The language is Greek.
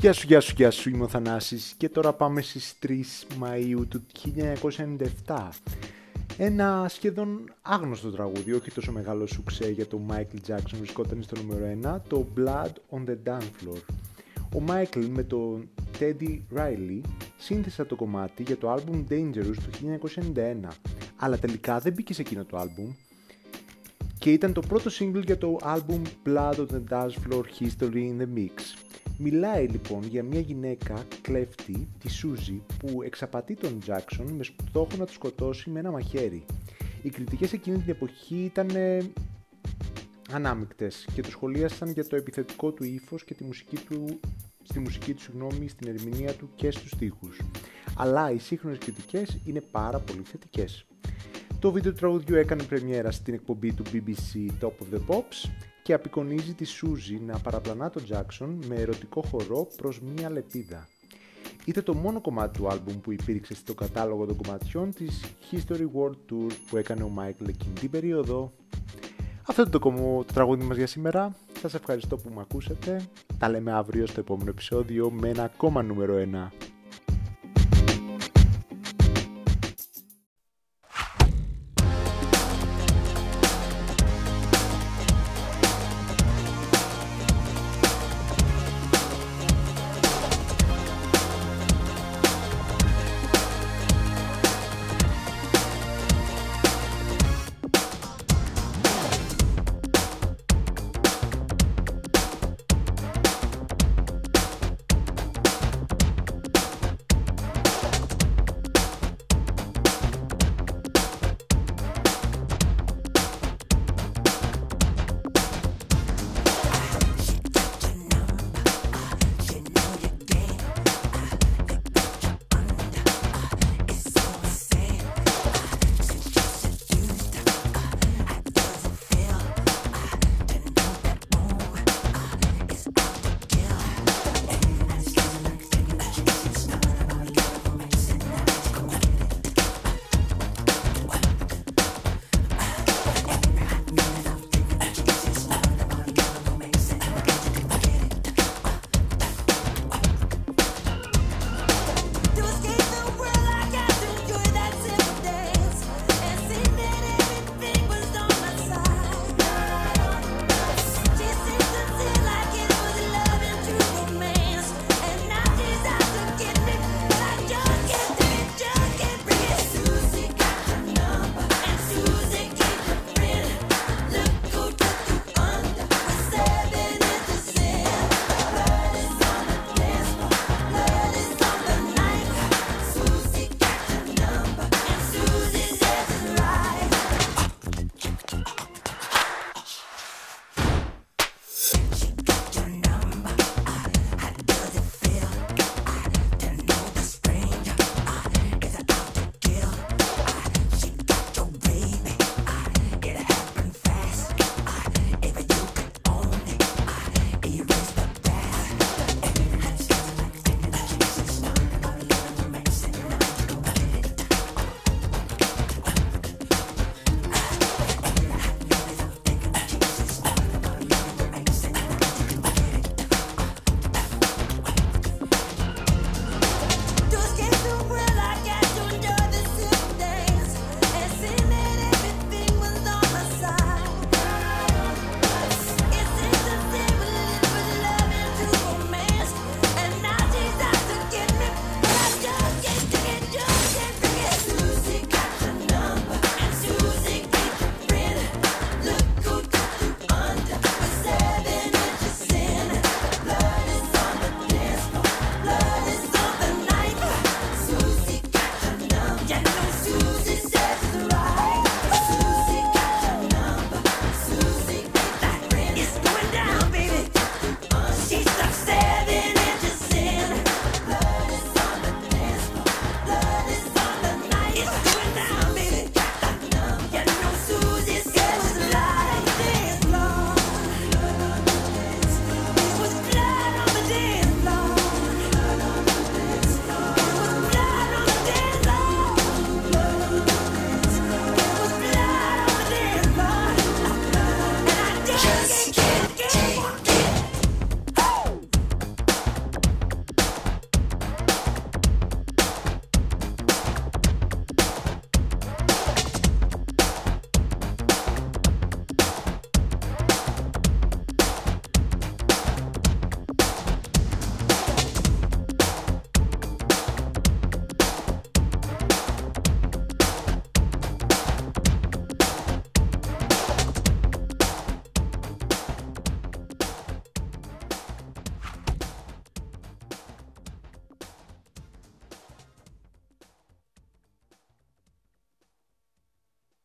Γεια σου, γεια σου, γεια σου, είμαι ο Θανάσης και τώρα πάμε στις 3 Μαΐου του 1997. Ένα σχεδόν άγνωστο τραγούδι, όχι τόσο μεγάλο σουξέ για το Michael Jackson βρισκόταν στο νούμερο 1, το Blood on the Dance Floor. Ο Michael με τον Teddy Riley σύνθεσα το κομμάτι για το album Dangerous του 1991, αλλά τελικά δεν μπήκε σε εκείνο το album και ήταν το πρώτο single για το album Blood on the Dance Floor History in the Mix. Μιλάει λοιπόν για μια γυναίκα κλέφτη, τη Σούζη, που εξαπατεί τον Τζάξον με στόχο να του σκοτώσει με ένα μαχαίρι. Οι κριτικές εκείνη την εποχή ήταν ε, ανάμεικτες και το σχολίασαν για το επιθετικό του ύφος και τη μουσική του, στη μουσική του συγγνώμη, στην ερμηνεία του και στους στίχους. Αλλά οι σύγχρονες κριτικές είναι πάρα πολύ θετικές. Το βίντεο του τραγουδιού έκανε πρεμιέρα στην εκπομπή του BBC Top of the Pops και απεικονίζει τη Σούζη να παραπλανά τον Τζάξον με ερωτικό χορό προς μία λεπίδα. Ήταν το μόνο κομμάτι του άλμπουμ που υπήρξε στο κατάλογο των κομματιών της History World Tour που έκανε ο Μάικλ εκείνη την περίοδο. Αυτό είναι το, το τραγούδι μας για σήμερα. Σας ευχαριστώ που με ακούσατε. Τα λέμε αύριο στο επόμενο επεισόδιο με ένα ακόμα νούμερο 1.